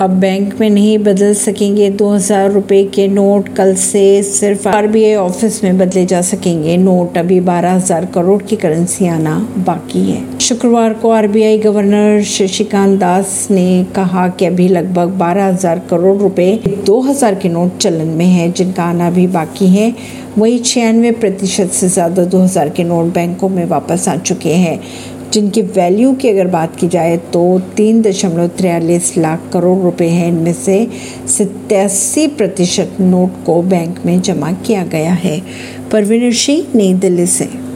अब बैंक में नहीं बदल सकेंगे, दो हज़ार रुपए के नोट कल से सिर्फ़ आरबीआई ऑफ़िस में बदले जा सकेंगे। नोट अभी बारह हज़ार करोड़ की करेंसी आना बाकी है। शुक्रवार को आरबीआई गवर्नर शशिकांत दास ने कहा कि अभी लगभग बारह हज़ार करोड़ रुपए दो हज़ार के नोट चलन में है, जिनका आना भी बाकी है। वही छियानवे प्रतिशत से ज़्यादा दो हज़ार के नोट बैंकों में वापस आ चुके हैं। जिनकी वैल्यू की अगर बात की जाए तो तीन दशमलव तिरयालीस लाख करोड़ रुपए हैं। इनमें से सत्यासी प्रतिशत नोट को बैंक में जमा किया गया है। परवीन सिंह, नई दिल्ली से।